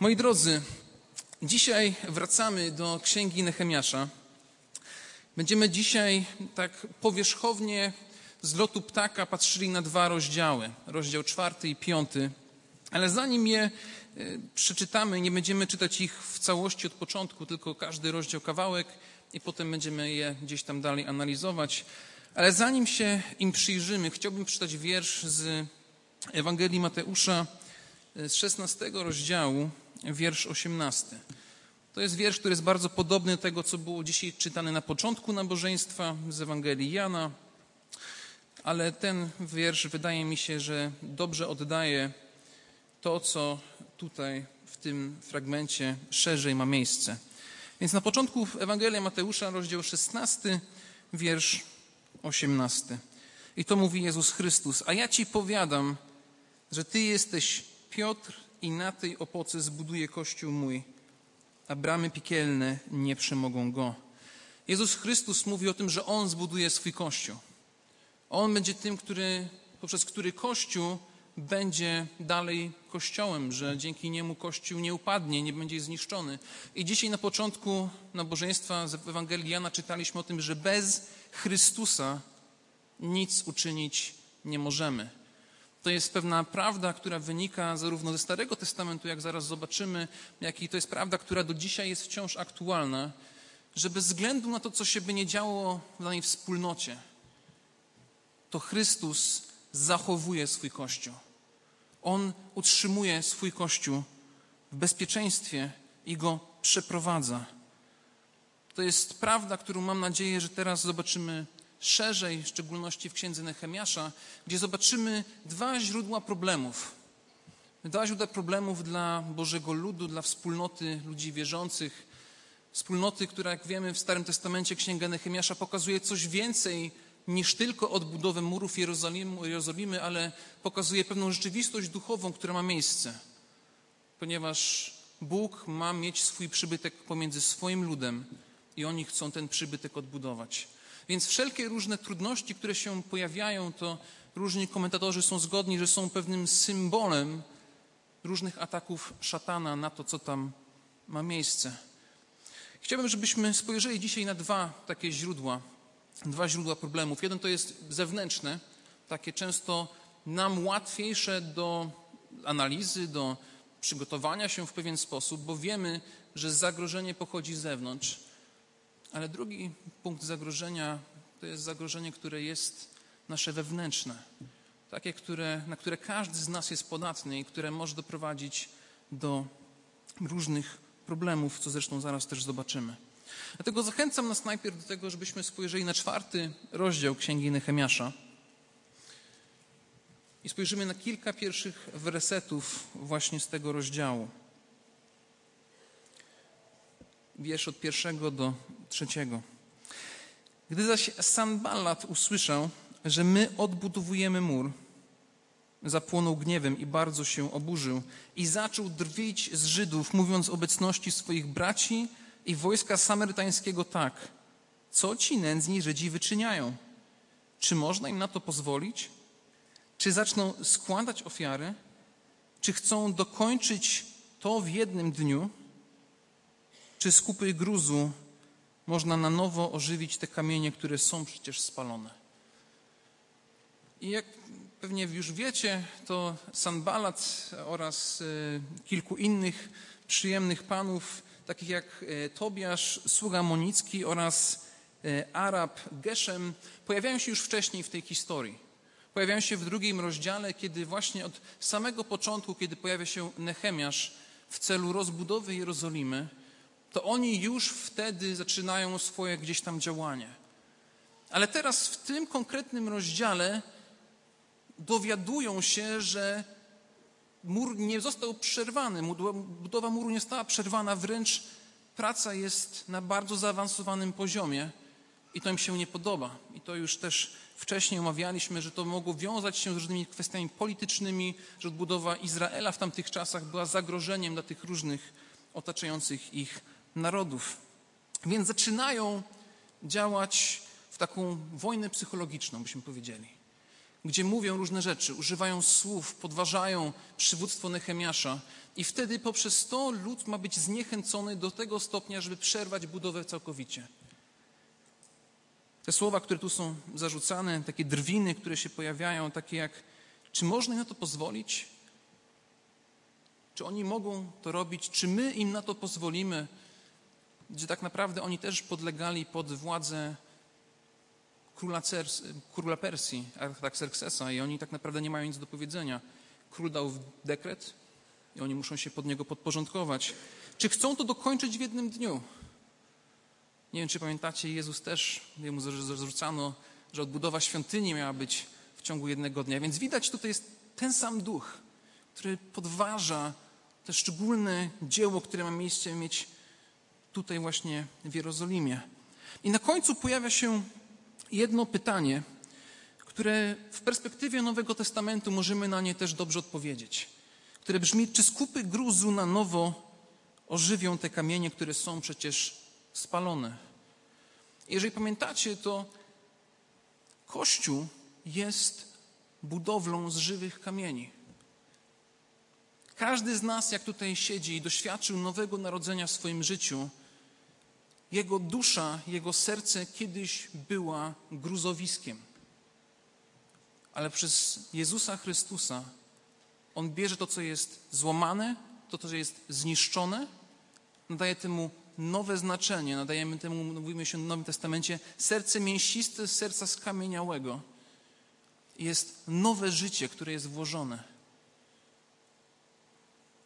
Moi drodzy, dzisiaj wracamy do księgi Nehemiasza. Będziemy dzisiaj tak powierzchownie z lotu ptaka patrzyli na dwa rozdziały, rozdział czwarty i piąty. Ale zanim je y, przeczytamy, nie będziemy czytać ich w całości od początku, tylko każdy rozdział kawałek i potem będziemy je gdzieś tam dalej analizować. Ale zanim się im przyjrzymy, chciałbym przeczytać wiersz z Ewangelii Mateusza y, z 16 rozdziału, wiersz 18. To jest wiersz, który jest bardzo podobny do tego, co było dzisiaj czytane na początku nabożeństwa z Ewangelii Jana, ale ten wiersz wydaje mi się, że dobrze oddaje to, co tutaj w tym fragmencie szerzej ma miejsce. Więc na początku Ewangelia Mateusza, rozdział 16, wiersz 18. I to mówi Jezus Chrystus. A ja ci powiadam, że ty jesteś Piotr i na tej opoce zbuduję kościół mój, a bramy piekielne nie przemogą go. Jezus Chrystus mówi o tym, że On zbuduje swój kościół. On będzie tym, który, poprzez który kościół będzie dalej kościołem, że dzięki niemu kościół nie upadnie, nie będzie zniszczony. I dzisiaj na początku nabożeństwa z Ewangelii Jana czytaliśmy o tym, że bez Chrystusa nic uczynić nie możemy. To jest pewna prawda, która wynika zarówno ze Starego Testamentu, jak zaraz zobaczymy, jak i to jest prawda, która do dzisiaj jest wciąż aktualna, że bez względu na to, co się by nie działo w danej wspólnocie, to Chrystus zachowuje swój Kościół. On utrzymuje swój Kościół w bezpieczeństwie i go przeprowadza. To jest prawda, którą mam nadzieję, że teraz zobaczymy szerzej, w szczególności w księdze Nehemiasza, gdzie zobaczymy dwa źródła problemów. Dwa źródła problemów dla Bożego ludu, dla wspólnoty ludzi wierzących. Wspólnoty, która, jak wiemy, w Starym Testamencie księga Nehemiasza pokazuje coś więcej niż tylko odbudowę murów Jerozolimy, ale pokazuje pewną rzeczywistość duchową, która ma miejsce. Ponieważ Bóg ma mieć swój przybytek pomiędzy swoim ludem i oni chcą ten przybytek odbudować. Więc wszelkie różne trudności, które się pojawiają, to różni komentatorzy są zgodni, że są pewnym symbolem różnych ataków szatana na to, co tam ma miejsce. Chciałbym, żebyśmy spojrzeli dzisiaj na dwa takie źródła, dwa źródła problemów. Jeden to jest zewnętrzne, takie często nam łatwiejsze do analizy, do przygotowania się w pewien sposób, bo wiemy, że zagrożenie pochodzi z zewnątrz. Ale drugi punkt zagrożenia to jest zagrożenie, które jest nasze wewnętrzne, takie, które, na które każdy z nas jest podatny i które może doprowadzić do różnych problemów, co zresztą zaraz też zobaczymy. Dlatego zachęcam nas najpierw do tego, żebyśmy spojrzeli na czwarty rozdział Księgi Nehemiasza i spojrzymy na kilka pierwszych wersetów właśnie z tego rozdziału. Wiersz od pierwszego do trzeciego. Gdy zaś Sanballat usłyszał, że my odbudowujemy mur, zapłonął gniewem i bardzo się oburzył i zaczął drwić z Żydów, mówiąc obecności swoich braci i wojska samarytańskiego tak. Co ci nędzni Żydzi wyczyniają? Czy można im na to pozwolić? Czy zaczną składać ofiary? Czy chcą dokończyć to w jednym dniu? Czy z kupy gruzu można na nowo ożywić te kamienie, które są przecież spalone? I jak pewnie już wiecie, to Sanbalat oraz y, kilku innych przyjemnych panów, takich jak y, Tobiasz, sługa Monicki oraz y, Arab Geszem, pojawiają się już wcześniej w tej historii. Pojawiają się w drugim rozdziale, kiedy właśnie od samego początku, kiedy pojawia się Nehemiasz w celu rozbudowy Jerozolimy, to oni już wtedy zaczynają swoje gdzieś tam działanie. Ale teraz w tym konkretnym rozdziale dowiadują się, że mur nie został przerwany, budowa muru nie została przerwana, wręcz praca jest na bardzo zaawansowanym poziomie i to im się nie podoba. I to już też wcześniej omawialiśmy, że to mogło wiązać się z różnymi kwestiami politycznymi, że odbudowa Izraela w tamtych czasach była zagrożeniem dla tych różnych otaczających ich narodów. Więc zaczynają działać w taką wojnę psychologiczną, byśmy powiedzieli. gdzie mówią różne rzeczy, używają słów, podważają przywództwo Nehemiasza. I wtedy poprzez to lud ma być zniechęcony do tego stopnia, żeby przerwać budowę całkowicie. Te słowa, które tu są zarzucane, takie drwiny, które się pojawiają, takie jak czy można im na to pozwolić? Czy oni mogą to robić? Czy my im na to pozwolimy? Gdzie tak naprawdę oni też podlegali pod władzę króla, Cers, króla Persji, Artaxerxesa i oni tak naprawdę nie mają nic do powiedzenia. Król dał dekret i oni muszą się pod niego podporządkować. Czy chcą to dokończyć w jednym dniu? Nie wiem, czy pamiętacie, Jezus też, jemu zarzucano, że odbudowa świątyni miała być w ciągu jednego dnia. Więc widać, tutaj jest ten sam duch, który podważa to szczególne dzieło, które ma miejsce mieć tutaj właśnie w Jerozolimie. I na końcu pojawia się jedno pytanie, które w perspektywie Nowego Testamentu możemy na nie też dobrze odpowiedzieć. Które brzmi, czy skupy gruzu na nowo ożywią te kamienie, które są przecież spalone? Jeżeli pamiętacie, to Kościół jest budowlą z żywych kamieni. Każdy z nas, jak tutaj siedzi i doświadczył nowego narodzenia w swoim życiu, jego dusza, jego serce kiedyś była gruzowiskiem. Ale przez Jezusa Chrystusa On bierze to, co jest złamane, to, co jest zniszczone, nadaje temu nowe znaczenie, nadajemy temu, mówimy się w Nowym Testamencie, serce mięsiste z serca skamieniałego. Jest nowe życie, które jest włożone.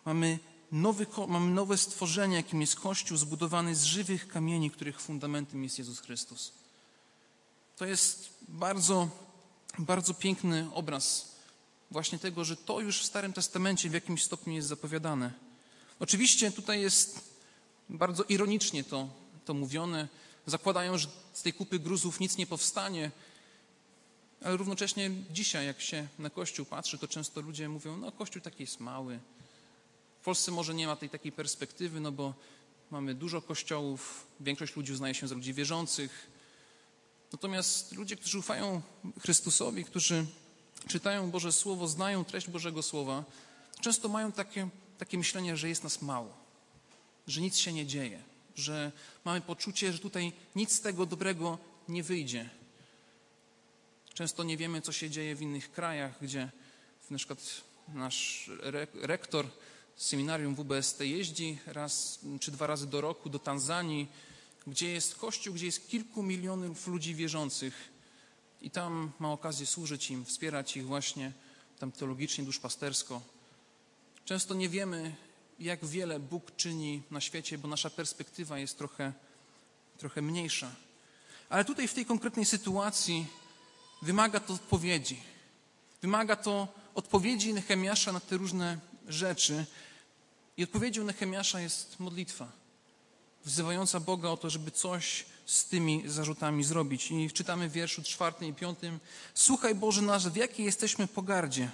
Mamy, nowy, mamy nowe stworzenie, jakim jest Kościół, zbudowany z żywych kamieni, których fundamentem jest Jezus Chrystus. To jest bardzo, bardzo piękny obraz właśnie tego, że to już w Starym Testamencie w jakimś stopniu jest zapowiadane. Oczywiście tutaj jest bardzo ironicznie to, to mówione. Zakładają, że z tej kupy gruzów nic nie powstanie, ale równocześnie dzisiaj, jak się na Kościół patrzy, to często ludzie mówią, no Kościół taki jest mały, w Polsce może nie ma tej takiej perspektywy, no bo mamy dużo kościołów, większość ludzi uznaje się za ludzi wierzących. Natomiast ludzie, którzy ufają Chrystusowi, którzy czytają Boże Słowo, znają treść Bożego Słowa, często mają takie, takie myślenie, że jest nas mało, że nic się nie dzieje, że mamy poczucie, że tutaj nic z tego dobrego nie wyjdzie. Często nie wiemy, co się dzieje w innych krajach, gdzie na przykład nasz rektor seminarium WBST jeździ raz czy dwa razy do roku do Tanzanii, gdzie jest kościół, gdzie jest kilku milionów ludzi wierzących i tam ma okazję służyć im, wspierać ich właśnie tam teologicznie, duszpastersko. Często nie wiemy, jak wiele Bóg czyni na świecie, bo nasza perspektywa jest trochę, trochę mniejsza. Ale tutaj w tej konkretnej sytuacji wymaga to odpowiedzi. Wymaga to odpowiedzi Nehemiasza na te różne rzeczy. I odpowiedzią Nehemiasza jest modlitwa, wzywająca Boga o to, żeby coś z tymi zarzutami zrobić. I czytamy w wierszu czwartym i piątym. Słuchaj Boże nasz, w jakiej jesteśmy pogardzie.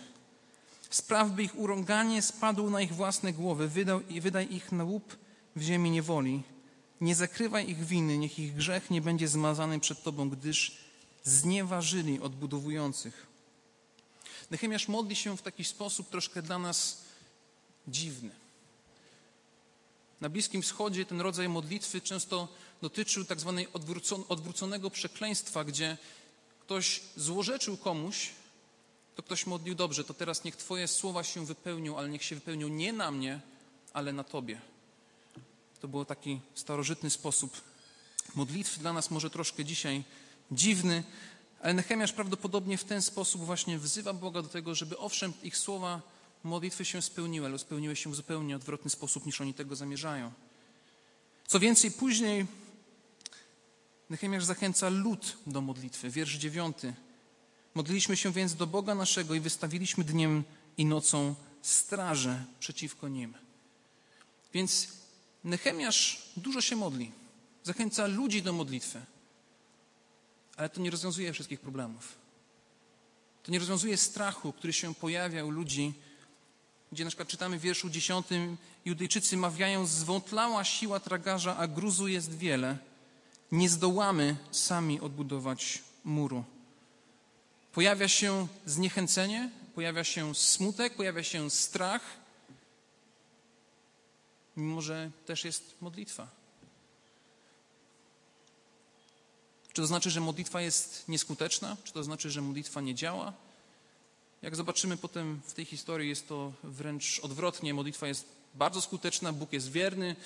Spraw, by ich urąganie spadło na ich własne głowy. Wydał, i wydaj ich na łup w ziemi niewoli. Nie zakrywaj ich winy, niech ich grzech nie będzie zmazany przed Tobą, gdyż znieważyli odbudowujących. Nehemiasz modli się w taki sposób troszkę dla nas dziwny. Na Bliskim Wschodzie ten rodzaj modlitwy często dotyczył tak zwanej odwróconego przekleństwa, gdzie ktoś złorzeczył komuś, to ktoś modlił dobrze, to teraz niech Twoje słowa się wypełnią, ale niech się wypełnią nie na mnie, ale na Tobie. To był taki starożytny sposób modlitwy, dla nas może troszkę dzisiaj dziwny, ale Nehemiasz prawdopodobnie w ten sposób właśnie wzywa Boga do tego, żeby owszem ich słowa modlitwy się spełniły, ale spełniły się w zupełnie odwrotny sposób niż oni tego zamierzają. Co więcej, później Nehemiasz zachęca lud do modlitwy. Wiersz dziewiąty. Modliliśmy się więc do Boga naszego i wystawiliśmy dniem i nocą straże przeciwko nim. Więc Nehemiasz dużo się modli. Zachęca ludzi do modlitwy. Ale to nie rozwiązuje wszystkich problemów. To nie rozwiązuje strachu, który się pojawia u ludzi, gdzie na przykład czytamy w wierszu dziesiątym Judejczycy mawiają, zwątlała siła tragarza, a gruzu jest wiele. Nie zdołamy sami odbudować muru. Pojawia się zniechęcenie, pojawia się smutek, pojawia się strach, mimo że też jest modlitwa. Czy to znaczy, że modlitwa jest nieskuteczna? Czy to znaczy, że modlitwa nie działa? Jak zobaczymy potem w tej historii, jest to wręcz odwrotnie. Modlitwa jest bardzo skuteczna, Bóg jest wierny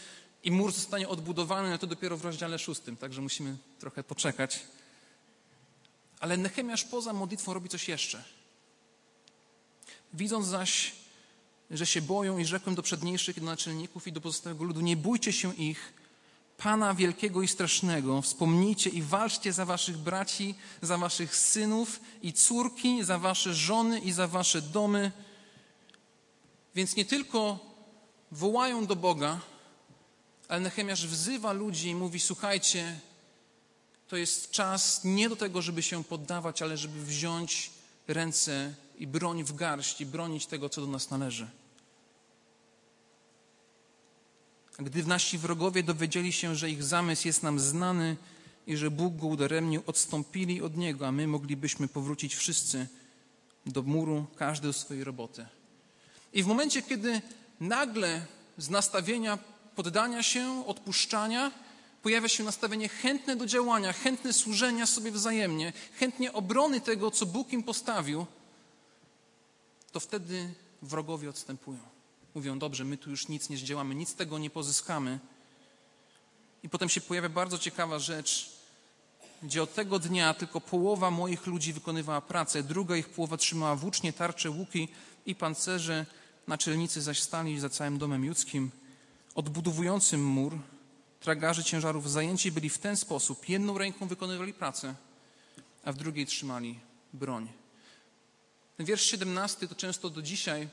i mur zostanie odbudowany, ale to dopiero w rozdziale szóstym, także musimy trochę poczekać. Ale Nechemiasz poza modlitwą robi coś jeszcze. Widząc zaś, że się boją i rzekłem do przedniejszych, do naczelników i do pozostałego ludu, nie bójcie się ich, Pana wielkiego i strasznego, wspomnijcie i walczcie za waszych braci, za waszych synów i córki, za wasze żony i za wasze domy. Więc nie tylko wołają do Boga, ale Nechemiasz wzywa ludzi i mówi: Słuchajcie, to jest czas nie do tego, żeby się poddawać, ale żeby wziąć ręce i broń w garść i bronić tego, co do nas należy. A gdy nasi wrogowie dowiedzieli się, że ich zamysł jest nam znany i że Bóg go udaremnił, odstąpili od niego, a my moglibyśmy powrócić wszyscy do muru, każdy do swojej roboty. I w momencie, kiedy nagle z nastawienia poddania się, odpuszczania, pojawia się nastawienie chętne do działania, chętne służenia sobie wzajemnie, chętnie obrony tego, co Bóg im postawił, to wtedy wrogowie odstępują. Mówią, dobrze, my tu już nic nie zdziałamy, nic z tego nie pozyskamy. I potem się pojawia bardzo ciekawa rzecz, gdzie od tego dnia tylko połowa moich ludzi wykonywała pracę, druga ich połowa trzymała włócznie, tarcze, łuki i pancerze, naczelnicy zaś stali za całym domem judzkim, odbudowującym mur. Tragarze ciężarów zajęci byli w ten sposób. Jedną ręką wykonywali pracę, a w drugiej trzymali broń. Ten wiersz 17 to często do dzisiaj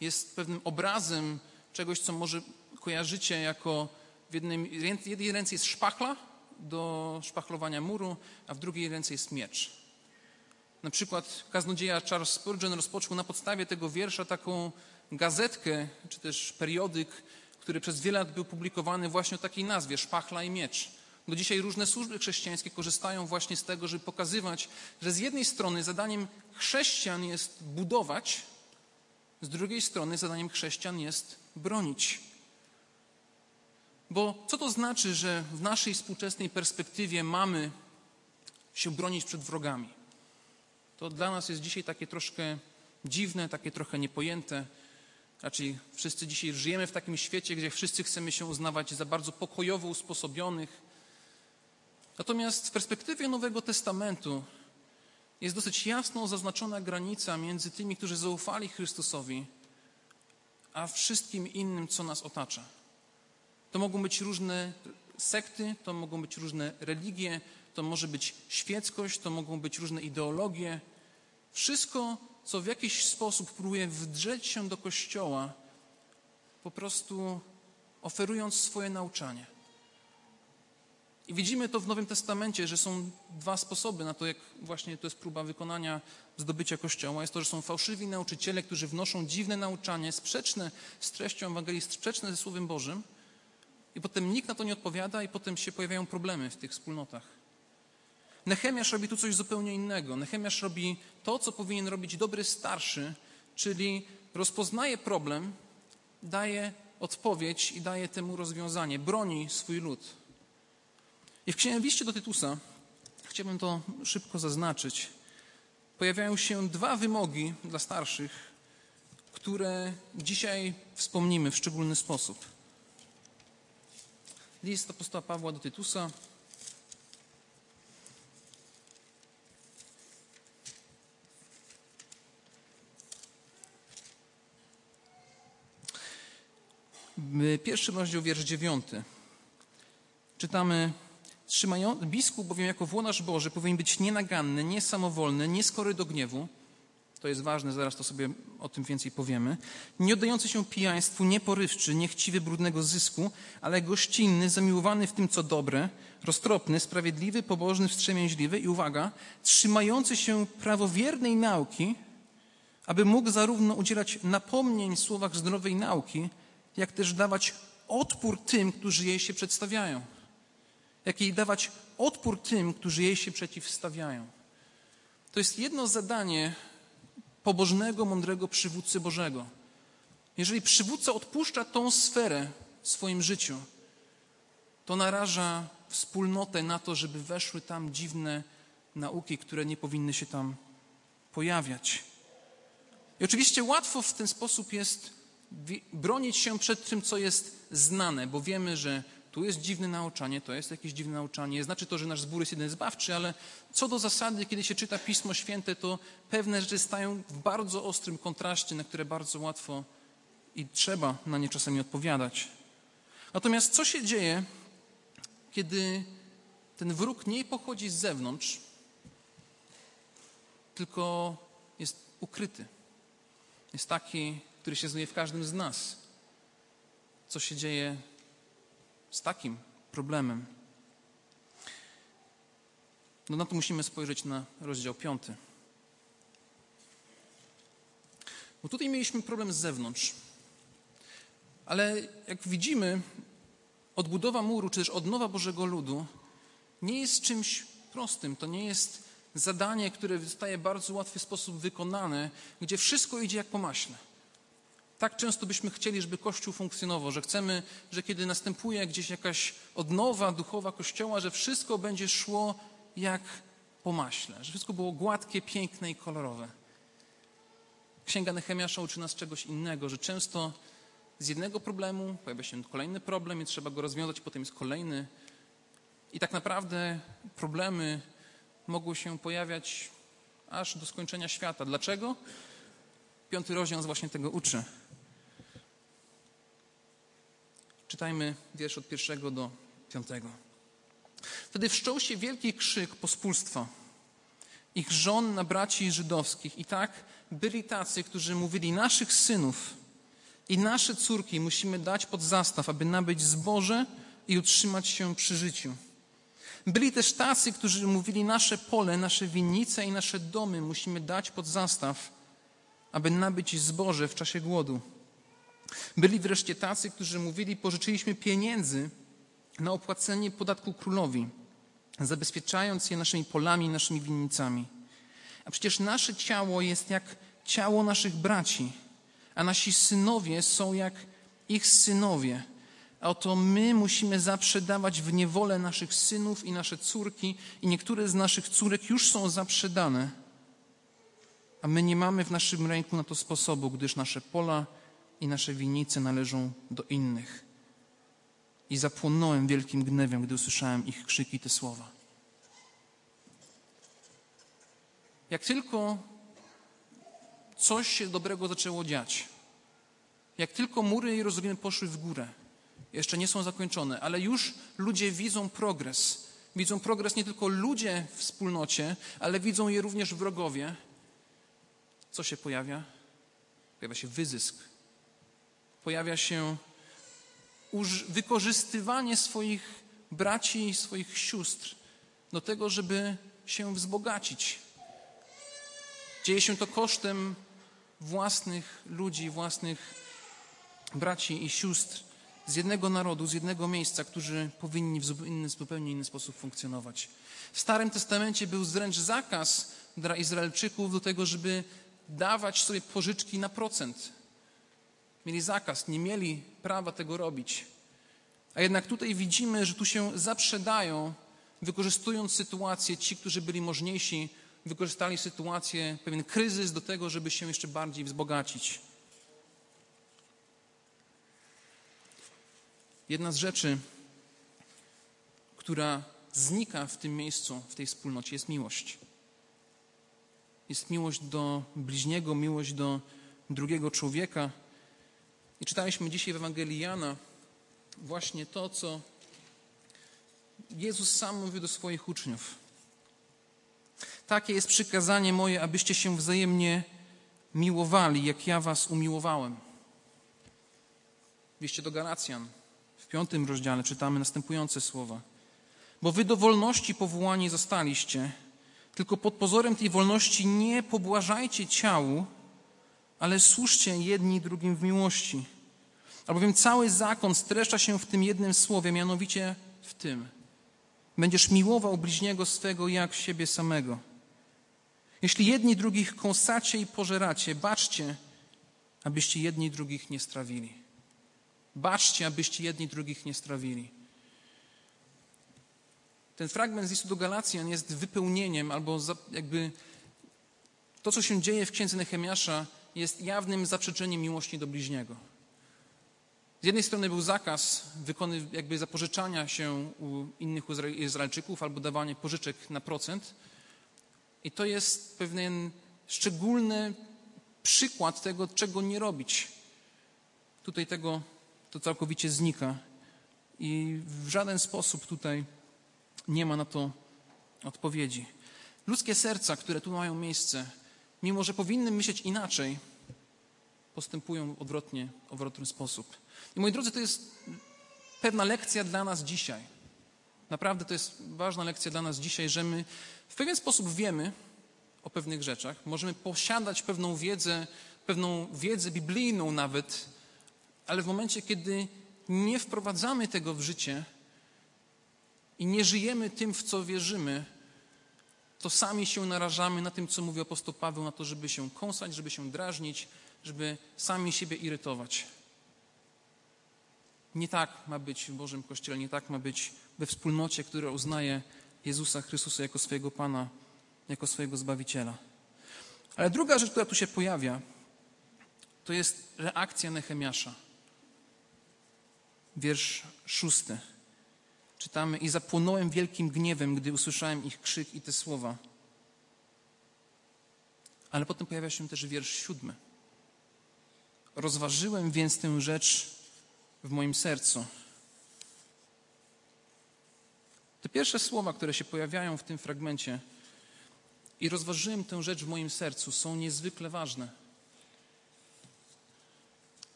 jest pewnym obrazem czegoś, co może kojarzycie jako w jednej, jednej ręce jest szpachla do szpachlowania muru, a w drugiej ręce jest miecz. Na przykład kaznodzieja Charles Spurgeon rozpoczął na podstawie tego wiersza taką gazetkę, czy też periodyk, który przez wiele lat był publikowany właśnie o takiej nazwie Szpachla i Miecz. Do dzisiaj różne służby chrześcijańskie korzystają właśnie z tego, żeby pokazywać, że z jednej strony zadaniem chrześcijan jest budować, z drugiej strony zadaniem chrześcijan jest bronić. Bo co to znaczy, że w naszej współczesnej perspektywie mamy się bronić przed wrogami? To dla nas jest dzisiaj takie troszkę dziwne, takie trochę niepojęte. Raczej wszyscy dzisiaj żyjemy w takim świecie, gdzie wszyscy chcemy się uznawać za bardzo pokojowo usposobionych. Natomiast w perspektywie Nowego Testamentu jest dosyć jasno zaznaczona granica między tymi, którzy zaufali Chrystusowi, a wszystkim innym, co nas otacza. To mogą być różne sekty, to mogą być różne religie, to może być świeckość, to mogą być różne ideologie. Wszystko, co w jakiś sposób próbuje wdrzeć się do Kościoła, po prostu oferując swoje nauczanie. I widzimy to w Nowym Testamencie, że są dwa sposoby na to, jak właśnie to jest próba wykonania zdobycia Kościoła. Jest to, że są fałszywi nauczyciele, którzy wnoszą dziwne nauczanie, sprzeczne z treścią Ewangelii, sprzeczne ze Słowem Bożym. I potem nikt na to nie odpowiada i potem się pojawiają problemy w tych wspólnotach. Nechemiasz robi tu coś zupełnie innego. Nechemiasz robi to, co powinien robić dobry starszy, czyli rozpoznaje problem, daje odpowiedź i daje temu rozwiązanie, broni swój lud. I w księdze liście do Tytusa, chciałbym to szybko zaznaczyć, pojawiają się dwa wymogi dla starszych, które dzisiaj wspomnimy w szczególny sposób. List apostoła Pawła do Tytusa, Pierwszy rozdział, wiersz dziewiąty. Czytamy Trzymają, biskup bowiem jako włonarz Boży powinien być nienaganny, niesamowolny, nieskory do gniewu. To jest ważne, zaraz to sobie o tym więcej powiemy. Nie oddający się pijaństwu, nieporywczy, niechciwy brudnego zysku, ale gościnny, zamiłowany w tym, co dobre, roztropny, sprawiedliwy, pobożny, wstrzemięźliwy i uwaga, trzymający się prawowiernej nauki, aby mógł zarówno udzielać napomnień w słowach zdrowej nauki, jak też dawać odpór tym, którzy jej się przedstawiają jak jej dawać odpór tym, którzy jej się przeciwstawiają. To jest jedno zadanie pobożnego, mądrego przywódcy Bożego. Jeżeli przywódca odpuszcza tą sferę w swoim życiu, to naraża wspólnotę na to, żeby weszły tam dziwne nauki, które nie powinny się tam pojawiać. I oczywiście łatwo w ten sposób jest bronić się przed tym, co jest znane, bo wiemy, że tu jest dziwne nauczanie, to jest jakieś dziwne nauczanie. Znaczy to, że nasz zbór jest jeden zbawczy, ale co do zasady, kiedy się czyta Pismo Święte, to pewne rzeczy stają w bardzo ostrym kontraście, na które bardzo łatwo i trzeba na nie czasami odpowiadać. Natomiast co się dzieje, kiedy ten wróg nie pochodzi z zewnątrz, tylko jest ukryty? Jest taki, który się znajduje w każdym z nas. Co się dzieje z takim problemem? No na to musimy spojrzeć na rozdział piąty. Bo tutaj mieliśmy problem z zewnątrz. Ale jak widzimy, odbudowa muru, czy też odnowa Bożego Ludu nie jest czymś prostym. To nie jest zadanie, które zostaje w bardzo łatwy sposób wykonane, gdzie wszystko idzie jak po maśle. Tak często byśmy chcieli, żeby Kościół funkcjonował, że chcemy, że kiedy następuje gdzieś jakaś odnowa duchowa Kościoła, że wszystko będzie szło jak po maśle, że wszystko było gładkie, piękne i kolorowe. Księga Nehemiasza uczy nas czegoś innego, że często z jednego problemu pojawia się kolejny problem i trzeba go rozwiązać, potem jest kolejny. I tak naprawdę problemy mogły się pojawiać aż do skończenia świata. Dlaczego? Piąty rozdział właśnie tego uczy. Czytajmy wiersz od pierwszego do piątego. Wtedy wszczął się wielki krzyk pospólstwa ich żon na braci żydowskich. I tak byli tacy, którzy mówili, naszych synów i nasze córki musimy dać pod zastaw, aby nabyć zboże i utrzymać się przy życiu. Byli też tacy, którzy mówili, nasze pole, nasze winnice i nasze domy musimy dać pod zastaw, aby nabyć zboże w czasie głodu. Byli wreszcie tacy, którzy mówili, pożyczyliśmy pieniędzy na opłacenie podatku królowi, zabezpieczając je naszymi polami, naszymi winnicami. A przecież nasze ciało jest jak ciało naszych braci, a nasi synowie są jak ich synowie. A oto my musimy zaprzedawać w niewolę naszych synów i nasze córki, i niektóre z naszych córek już są zaprzedane. A my nie mamy w naszym ręku na to sposobu, gdyż nasze pola i nasze winnice należą do innych. I zapłonąłem wielkim gniewem, gdy usłyszałem ich krzyki te słowa. Jak tylko coś się dobrego zaczęło dziać, jak tylko mury Jerozolimy poszły w górę, jeszcze nie są zakończone, ale już ludzie widzą progres. Widzą progres nie tylko ludzie w wspólnocie, ale widzą je również wrogowie. Co się pojawia? Pojawia się wyzysk. Pojawia się wykorzystywanie swoich braci swoich sióstr do tego, żeby się wzbogacić. Dzieje się to kosztem własnych ludzi, własnych braci i sióstr z jednego narodu, z jednego miejsca, którzy powinni w inny, zupełnie inny sposób funkcjonować. W Starym Testamencie był wręcz zakaz dla Izraelczyków do tego, żeby dawać sobie pożyczki na procent. Mieli zakaz, nie mieli prawa tego robić. A jednak tutaj widzimy, że tu się zaprzedają, wykorzystując sytuację, ci, którzy byli możniejsi, wykorzystali sytuację, pewien kryzys do tego, żeby się jeszcze bardziej wzbogacić. Jedna z rzeczy, która znika w tym miejscu, w tej wspólnocie, jest miłość. Jest miłość do bliźniego, miłość do drugiego człowieka. I czytaliśmy dzisiaj w Ewangelii Jana właśnie to, co Jezus sam mówił do swoich uczniów. Takie jest przykazanie moje, abyście się wzajemnie miłowali, jak ja was umiłowałem. Wieście do Galacjan, w piątym rozdziale czytamy następujące słowa. Bo wy do wolności powołani zostaliście, tylko pod pozorem tej wolności nie pobłażajcie ciału, ale służcie jedni drugim w miłości. Albowiem cały zakon streszcza się w tym jednym słowie, mianowicie w tym. Będziesz miłował bliźniego swego jak siebie samego. Jeśli jedni drugich kąsacie i pożeracie, baczcie, abyście jedni drugich nie strawili. Baczcie, abyście jedni drugich nie strawili. Ten fragment z listu do Galacjan jest wypełnieniem albo jakby to, co się dzieje w księdze Nehemiasza, jest jawnym zaprzeczeniem miłości do bliźniego. Z jednej strony był zakaz wykony, jakby zapożyczania się u innych Izraelczyków albo dawanie pożyczek na procent. I to jest pewien szczególny przykład tego, czego nie robić. Tutaj tego to całkowicie znika. I w żaden sposób tutaj nie ma na to odpowiedzi. Ludzkie serca, które tu mają miejsce, mimo że powinny myśleć inaczej, postępują odwrotnie, w odwrotny sposób. I moi drodzy, to jest pewna lekcja dla nas dzisiaj. Naprawdę to jest ważna lekcja dla nas dzisiaj, że my w pewien sposób wiemy o pewnych rzeczach, możemy posiadać pewną wiedzę, pewną wiedzę biblijną nawet, ale w momencie, kiedy nie wprowadzamy tego w życie i nie żyjemy tym, w co wierzymy, to sami się narażamy na tym, co mówi apostoł Paweł, na to, żeby się kąsać, żeby się drażnić, żeby sami siebie irytować. Nie tak ma być w Bożym Kościele, nie tak ma być we wspólnocie, która uznaje Jezusa Chrystusa jako swojego Pana, jako swojego Zbawiciela. Ale druga rzecz, która tu się pojawia, to jest reakcja Nehemiasza. Wiersz szósty. Czytamy: I zapłonąłem wielkim gniewem, gdy usłyszałem ich krzyk i te słowa. Ale potem pojawia się też wiersz siódmy. Rozważyłem więc tę rzecz w moim sercu. Te pierwsze słowa, które się pojawiają w tym fragmencie, i rozważyłem tę rzecz w moim sercu, są niezwykle ważne.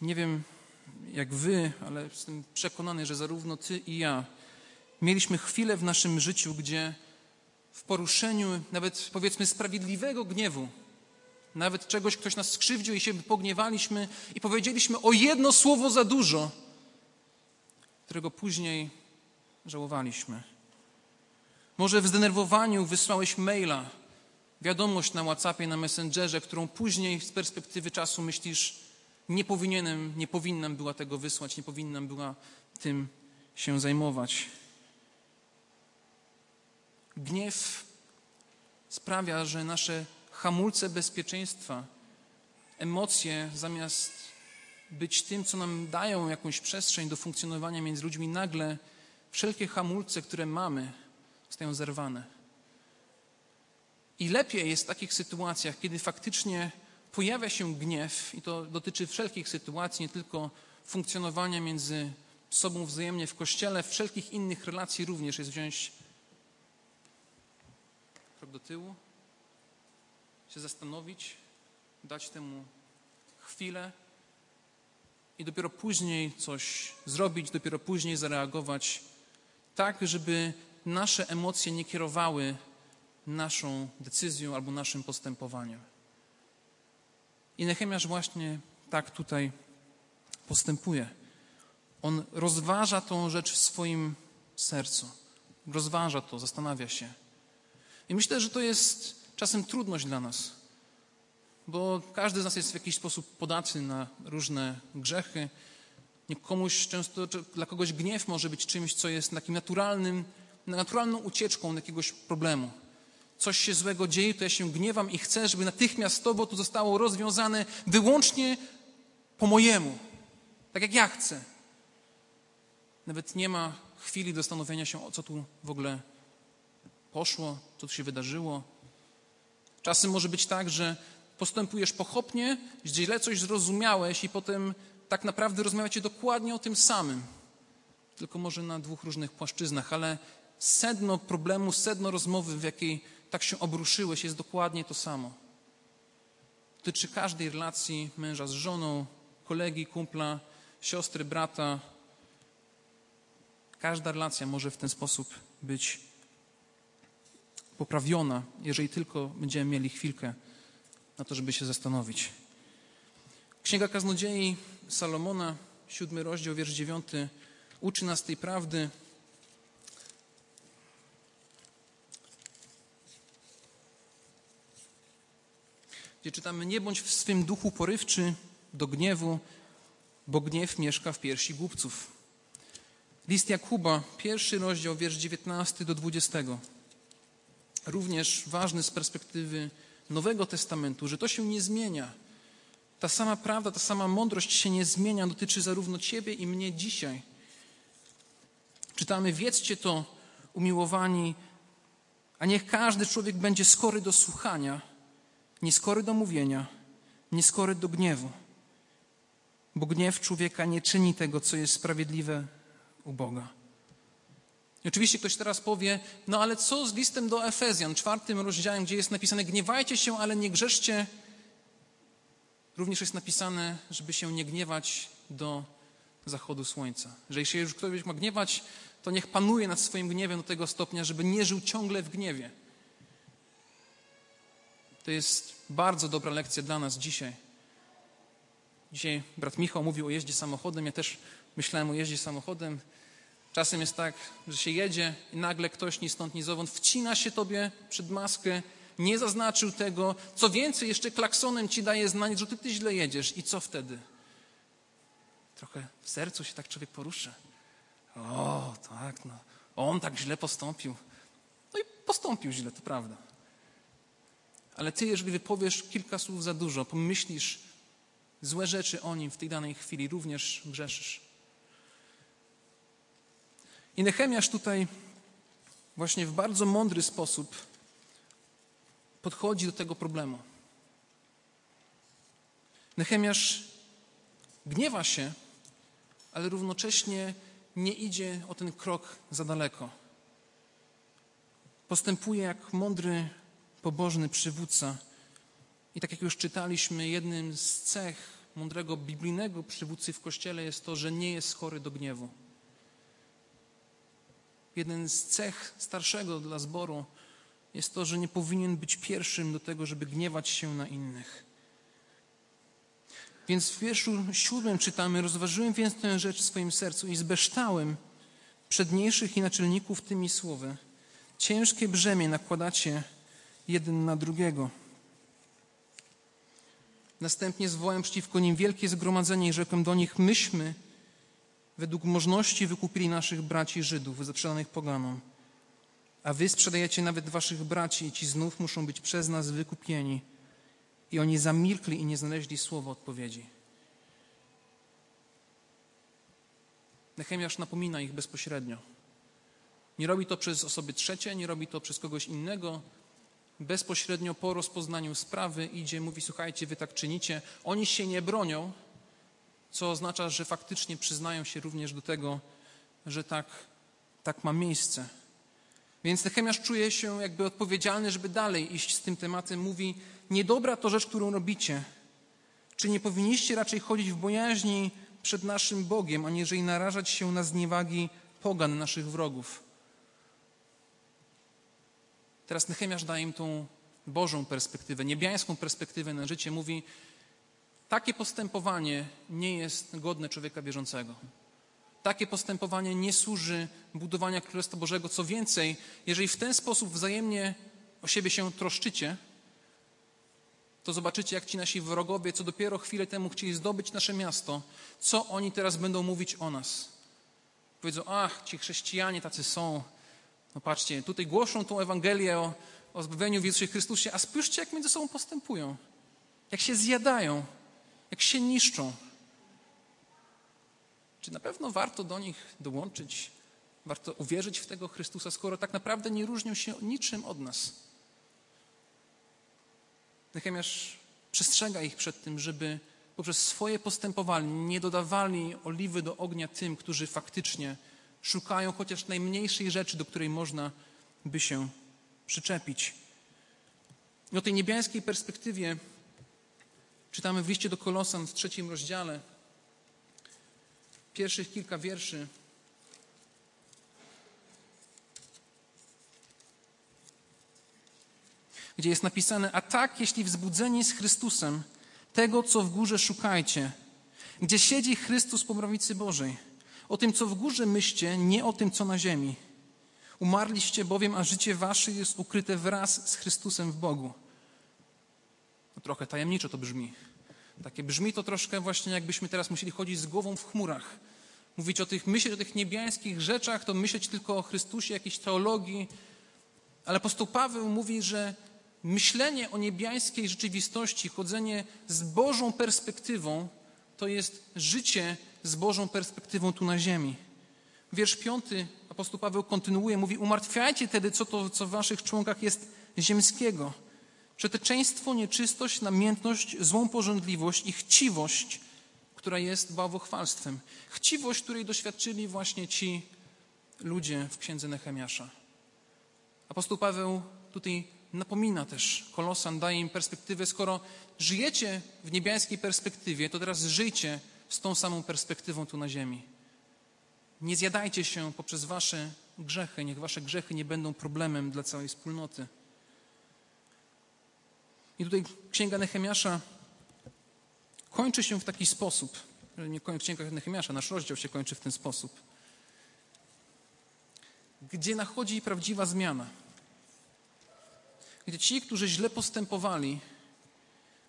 Nie wiem jak wy, ale jestem przekonany, że zarówno ty i ja mieliśmy chwilę w naszym życiu, gdzie w poruszeniu nawet powiedzmy sprawiedliwego gniewu nawet czegoś ktoś nas skrzywdził i się pogniewaliśmy i powiedzieliśmy o jedno słowo za dużo, którego później żałowaliśmy. Może w zdenerwowaniu wysłałeś maila, wiadomość na WhatsAppie, na Messengerze, którą później z perspektywy czasu myślisz, nie powinienem, nie powinnam była tego wysłać, nie powinnam była tym się zajmować. Gniew sprawia, że nasze hamulce bezpieczeństwa, emocje, zamiast być tym, co nam dają jakąś przestrzeń do funkcjonowania między ludźmi, nagle wszelkie hamulce, które mamy, zostają zerwane. I lepiej jest w takich sytuacjach, kiedy faktycznie pojawia się gniew, i to dotyczy wszelkich sytuacji, nie tylko funkcjonowania między sobą wzajemnie w kościele, wszelkich innych relacji również jest wziąć krok do tyłu, się zastanowić, dać temu chwilę i dopiero później coś zrobić, dopiero później zareagować, tak, żeby nasze emocje nie kierowały naszą decyzją albo naszym postępowaniem. I Nehemiasz właśnie tak tutaj postępuje. On rozważa tą rzecz w swoim sercu. Rozważa to, zastanawia się. I myślę, że to jest czasem trudność dla nas, bo każdy z nas jest w jakiś sposób podatny na różne grzechy. Komuś często, dla kogoś gniew może być czymś, co jest takim naturalnym, naturalną ucieczką od jakiegoś problemu. Coś się złego dzieje, to ja się gniewam i chcę, żeby natychmiastowo to zostało rozwiązane wyłącznie po mojemu, tak jak ja chcę. Nawet nie ma chwili do zastanowienia się, o co tu w ogóle poszło, co tu się wydarzyło. Czasem może być tak, że postępujesz pochopnie, źle coś zrozumiałeś i potem tak naprawdę rozmawiacie dokładnie o tym samym, tylko może na dwóch różnych płaszczyznach, ale sedno problemu, sedno rozmowy, w jakiej tak się obruszyłeś, jest dokładnie to samo. Dotyczy każdej relacji męża z żoną, kolegi, kumpla, siostry, brata. Każda relacja może w ten sposób być poprawiona, jeżeli tylko będziemy mieli chwilkę na to, żeby się zastanowić. Księga Kaznodziei Salomona, siódmy rozdział, wiersz dziewiąty, uczy nas tej prawdy. Gdzie czytamy: Nie bądź w swym duchu porywczy do gniewu, bo gniew mieszka w piersi głupców. List Jakuba, pierwszy rozdział, wiersz 19 do 20. Również ważny z perspektywy Nowego Testamentu, że to się nie zmienia. Ta sama prawda, ta sama mądrość się nie zmienia, dotyczy zarówno Ciebie i mnie dzisiaj. Czytamy: Wiedzcie to, umiłowani, a niech każdy człowiek będzie skory do słuchania, nieskory do mówienia, nieskory do gniewu. Bo gniew człowieka nie czyni tego, co jest sprawiedliwe u Boga. I oczywiście ktoś teraz powie, no ale co z listem do Efezjan, czwartym rozdziałem, gdzie jest napisane, gniewajcie się, ale nie grzeszcie. Również jest napisane, żeby się nie gniewać do zachodu słońca. Że jeśli już ktoś ma gniewać, to niech panuje nad swoim gniewem do tego stopnia, żeby nie żył ciągle w gniewie. To jest bardzo dobra lekcja dla nas dzisiaj. Dzisiaj brat Michał mówił o jeździe samochodem. Ja też myślałem o jeździe samochodem. Czasem jest tak, że się jedzie i nagle ktoś ni stąd, ni zowąd wcina się tobie przed maskę, nie zaznaczył tego. Co więcej, jeszcze klaksonem ci daje znać, że ty, ty źle jedziesz. I co wtedy? Trochę w sercu się tak człowiek porusza. O, tak, no. On tak źle postąpił. No i postąpił źle, to prawda. Ale ty, jeżeli wypowiesz kilka słów za dużo, pomyślisz złe rzeczy o nim w tej danej chwili, również grzeszysz. I Nechemiasz tutaj właśnie w bardzo mądry sposób podchodzi do tego problemu. Nechemiasz gniewa się, ale równocześnie nie idzie o ten krok za daleko. Postępuje jak mądry, pobożny przywódca. I tak jak już czytaliśmy, jednym z cech mądrego biblijnego przywódcy w kościele jest to, że nie jest chory do gniewu. Jeden z cech starszego dla zboru jest to, że nie powinien być pierwszym do tego, żeby gniewać się na innych. Więc w wierszu siódmym czytamy: Rozważyłem więc tę rzecz w swoim sercu i zbeształem przedniejszych i naczelników tymi słowy. Ciężkie brzemię nakładacie jeden na drugiego. Następnie zwołałem przeciwko nim wielkie zgromadzenie i rzekłem do nich: Myśmy według możności wykupili naszych braci Żydów, zaprzedanych poganom. A wy sprzedajecie nawet waszych braci i ci znów muszą być przez nas wykupieni. I oni zamilkli i nie znaleźli słowa odpowiedzi. Nechemiasz napomina ich bezpośrednio. Nie robi to przez osoby trzecie, nie robi to przez kogoś innego. Bezpośrednio po rozpoznaniu sprawy idzie, mówi: Słuchajcie, wy tak czynicie. Oni się nie bronią, co oznacza, że faktycznie przyznają się również do tego, że tak, tak ma miejsce. Więc Nechemiasz czuje się jakby odpowiedzialny, żeby dalej iść z tym tematem. Mówi, niedobra to rzecz, którą robicie. Czy nie powinniście raczej chodzić w bojaźni przed naszym Bogiem, aniżeli narażać się na zniewagi pogan naszych wrogów? Teraz Nechemiasz daje im tą Bożą perspektywę, niebiańską perspektywę na życie. Mówi, takie postępowanie nie jest godne człowieka wierzącego. Takie postępowanie nie służy budowania Królestwa Bożego. Co więcej, jeżeli w ten sposób wzajemnie o siebie się troszczycie, to zobaczycie, jak ci nasi wrogowie, co dopiero chwilę temu chcieli zdobyć nasze miasto, co oni teraz będą mówić o nas. Powiedzą, ach, ci chrześcijanie tacy są. No patrzcie, tutaj głoszą tą Ewangelię o, o zbawieniu w Jezusie Chrystusie, a spójrzcie, jak między sobą postępują. Jak się zjadają, jak się niszczą. Czy na pewno warto do nich dołączyć? Warto uwierzyć w tego Chrystusa, skoro tak naprawdę nie różnią się niczym od nas? Nechemiasz przestrzega ich przed tym, żeby poprzez swoje postępowanie nie dodawali oliwy do ognia tym, którzy faktycznie szukają chociaż najmniejszej rzeczy, do której można by się przyczepić. I o tej niebiańskiej perspektywie czytamy w liście do Kolosan w trzecim rozdziale, pierwszych kilka wierszy. Gdzie jest napisane: A tak, jeśli wzbudzeni z Chrystusem, tego, co w górze szukajcie, gdzie siedzi Chrystus po prawicy Bożej. O tym, co w górze myślcie, nie o tym, co na ziemi. Umarliście bowiem, a życie wasze jest ukryte wraz z Chrystusem w Bogu. Trochę tajemniczo to brzmi. Takie brzmi to troszkę właśnie jakbyśmy teraz musieli chodzić z głową w chmurach. Mówić o tych, myśleć o tych niebiańskich rzeczach, to myśleć tylko o Chrystusie, jakiejś teologii. Ale apostoł Paweł mówi, że myślenie o niebiańskiej rzeczywistości, chodzenie z Bożą perspektywą, to jest życie z Bożą perspektywą tu na ziemi. Wiersz piąty apostoł Paweł kontynuuje, mówi umartwiajcie tedy co to, co w waszych członkach jest ziemskiego. Przeteczeństwo, nieczystość, namiętność, złą pożądliwość i chciwość, która jest bałwochwalstwem. Chciwość, której doświadczyli właśnie ci ludzie w księdze Nehemiasza. Apostoł Paweł tutaj napomina też Kolosan, daje im perspektywę, skoro żyjecie w niebiańskiej perspektywie, to teraz żyjcie z tą samą perspektywą tu na ziemi. Nie zjadajcie się poprzez wasze grzechy, niech wasze grzechy nie będą problemem dla całej wspólnoty. I tutaj księga Nehemiasza kończy się w taki sposób. Nie księga Nehemiasza, nasz rozdział się kończy w ten sposób. Gdzie nachodzi prawdziwa zmiana. Gdzie ci, którzy źle postępowali,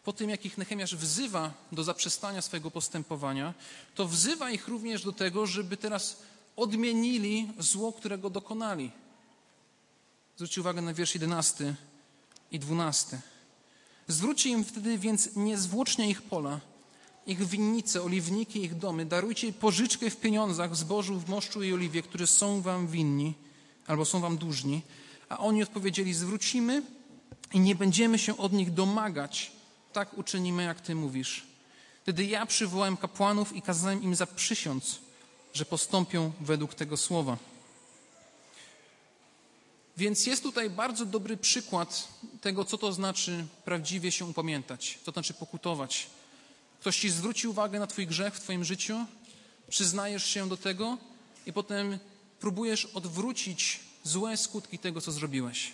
po tym jak ich Nehemiasz wzywa do zaprzestania swojego postępowania, to wzywa ich również do tego, żeby teraz odmienili zło, którego dokonali. Zwróćcie uwagę na wiersz 11 i 12. Zwróćcie im wtedy więc niezwłocznie ich pola, ich winnice, oliwniki, ich domy. Darujcie pożyczkę w pieniądzach, w zbożu, w moszczu i oliwie, które są wam winni albo są wam dłużni. A oni odpowiedzieli, zwrócimy i nie będziemy się od nich domagać. Tak uczynimy, jak ty mówisz. Wtedy ja przywołałem kapłanów i kazałem im zaprzysiąc, że postąpią według tego słowa. Więc jest tutaj bardzo dobry przykład tego, co to znaczy prawdziwie się upamiętać, co to znaczy pokutować. Ktoś ci zwróci uwagę na Twój grzech w Twoim życiu, przyznajesz się do tego i potem próbujesz odwrócić złe skutki tego, co zrobiłeś.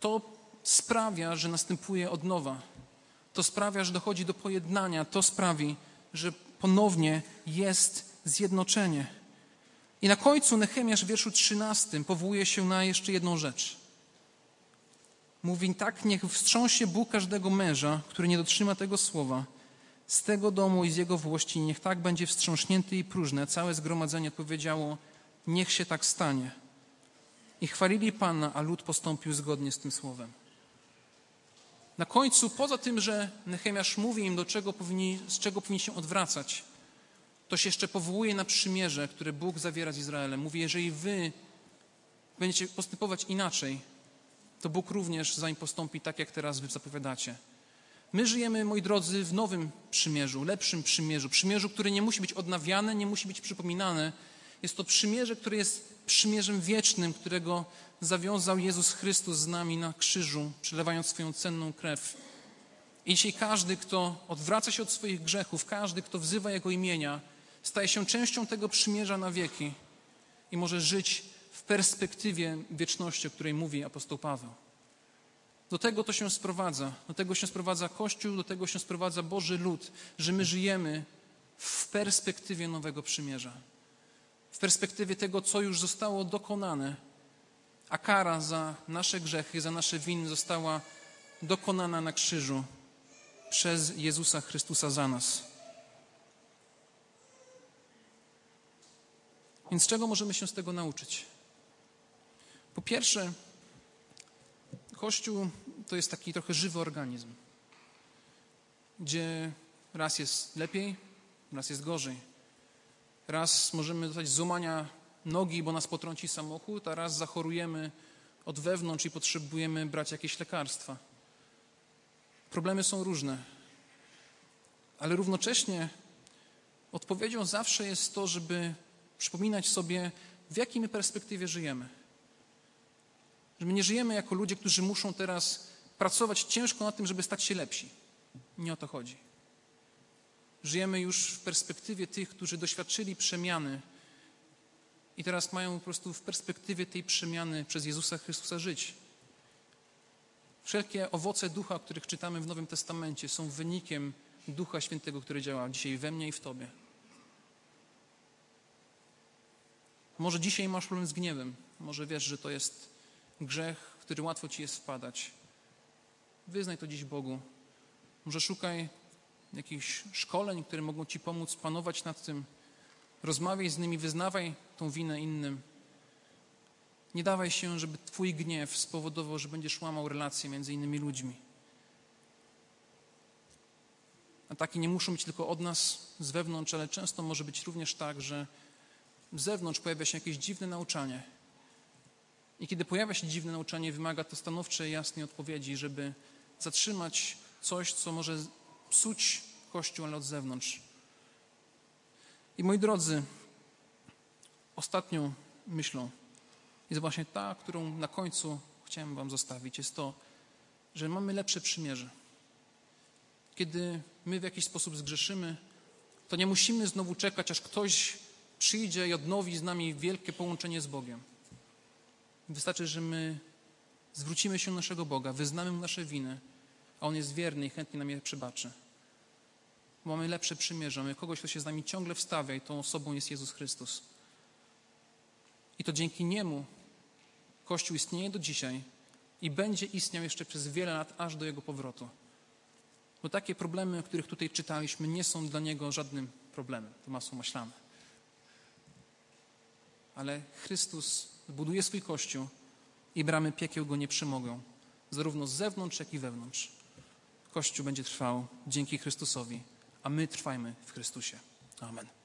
To sprawia, że następuje odnowa. To sprawia, że dochodzi do pojednania. To sprawi, że ponownie jest zjednoczenie. I na końcu Nehemiasz w wierszu 13 powołuje się na jeszcze jedną rzecz. Mówi tak, niech wstrząsie Bóg każdego męża, który nie dotrzyma tego słowa, z tego domu i z jego włości, niech tak będzie wstrząśnięty i próżne. Całe zgromadzenie odpowiedziało, niech się tak stanie. I chwalili Pana, a lud postąpił zgodnie z tym słowem. Na końcu, poza tym, że Nehemiasz mówi im, do czego powinni, z czego powinni się odwracać, to się jeszcze powołuje na przymierze, które Bóg zawiera z Izraelem. Mówi, jeżeli wy będziecie postępować inaczej, to Bóg również zanim postąpi tak, jak teraz wy zapowiadacie. My żyjemy, moi drodzy, w nowym przymierzu, lepszym przymierzu. Przymierzu, które nie musi być odnawiane, nie musi być przypominane. Jest to przymierze, które jest przymierzem wiecznym, którego zawiązał Jezus Chrystus z nami na krzyżu, przelewając swoją cenną krew. I dzisiaj każdy, kto odwraca się od swoich grzechów, każdy, kto wzywa Jego imienia, staje się częścią tego przymierza na wieki i może żyć w perspektywie wieczności, o której mówi apostoł Paweł. Do tego to się sprowadza. Do tego się sprowadza Kościół, do tego się sprowadza Boży lud, że my żyjemy w perspektywie nowego przymierza. W perspektywie tego, co już zostało dokonane, a kara za nasze grzechy, za nasze winy została dokonana na krzyżu przez Jezusa Chrystusa za nas. Więc czego możemy się z tego nauczyć? Po pierwsze, Kościół to jest taki trochę żywy organizm, gdzie raz jest lepiej, raz jest gorzej. Raz możemy dostać złamania nogi, bo nas potrąci samochód, a raz zachorujemy od wewnątrz i potrzebujemy brać jakieś lekarstwa. Problemy są różne, ale równocześnie odpowiedzią zawsze jest to, żeby przypominać sobie, w jakiej my perspektywie żyjemy. Że my nie żyjemy jako ludzie, którzy muszą teraz pracować ciężko na tym, żeby stać się lepsi. Nie o to chodzi. Żyjemy już w perspektywie tych, którzy doświadczyli przemiany i teraz mają po prostu w perspektywie tej przemiany przez Jezusa Chrystusa żyć. Wszelkie owoce ducha, o których czytamy w Nowym Testamencie, są wynikiem Ducha Świętego, który działa dzisiaj we mnie i w Tobie. Może dzisiaj masz problem z gniewem. Może wiesz, że to jest grzech, w który łatwo ci jest wpadać. wyznaj to dziś Bogu. Może szukaj jakichś szkoleń, które mogą Ci pomóc panować nad tym. Rozmawiaj z nimi, wyznawaj tą winę innym. Nie dawaj się, żeby Twój gniew spowodował, że będziesz łamał relacje między innymi ludźmi. Ataki nie muszą być tylko od nas z wewnątrz, ale często może być również tak, że z zewnątrz pojawia się jakieś dziwne nauczanie. I kiedy pojawia się dziwne nauczanie, wymaga to stanowczej, jasnej odpowiedzi, żeby zatrzymać coś, co może psuć Kościół, ale od zewnątrz. I moi drodzy, ostatnią myślą jest właśnie ta, którą na końcu chciałem Wam zostawić. Jest to, że mamy lepsze przymierze. Kiedy my w jakiś sposób zgrzeszymy, to nie musimy znowu czekać, aż ktoś przyjdzie i odnowi z nami wielkie połączenie z Bogiem. Wystarczy, że my zwrócimy się do naszego Boga, wyznamy Mu nasze winy, a On jest wierny i chętnie nam je przebaczy. Mamy lepsze przymierze, mamy kogoś, kto się z nami ciągle wstawia i tą osobą jest Jezus Chrystus. I to dzięki Niemu Kościół istnieje do dzisiaj i będzie istniał jeszcze przez wiele lat, aż do Jego powrotu. Bo takie problemy, o których tutaj czytaliśmy, nie są dla Niego żadnym problemem. To masło maślane. Ale Chrystus buduje swój Kościół i bramy piekieł go nie przemogą, zarówno z zewnątrz, jak i wewnątrz. Kościół będzie trwał dzięki Chrystusowi, a my trwajmy w Chrystusie. Amen.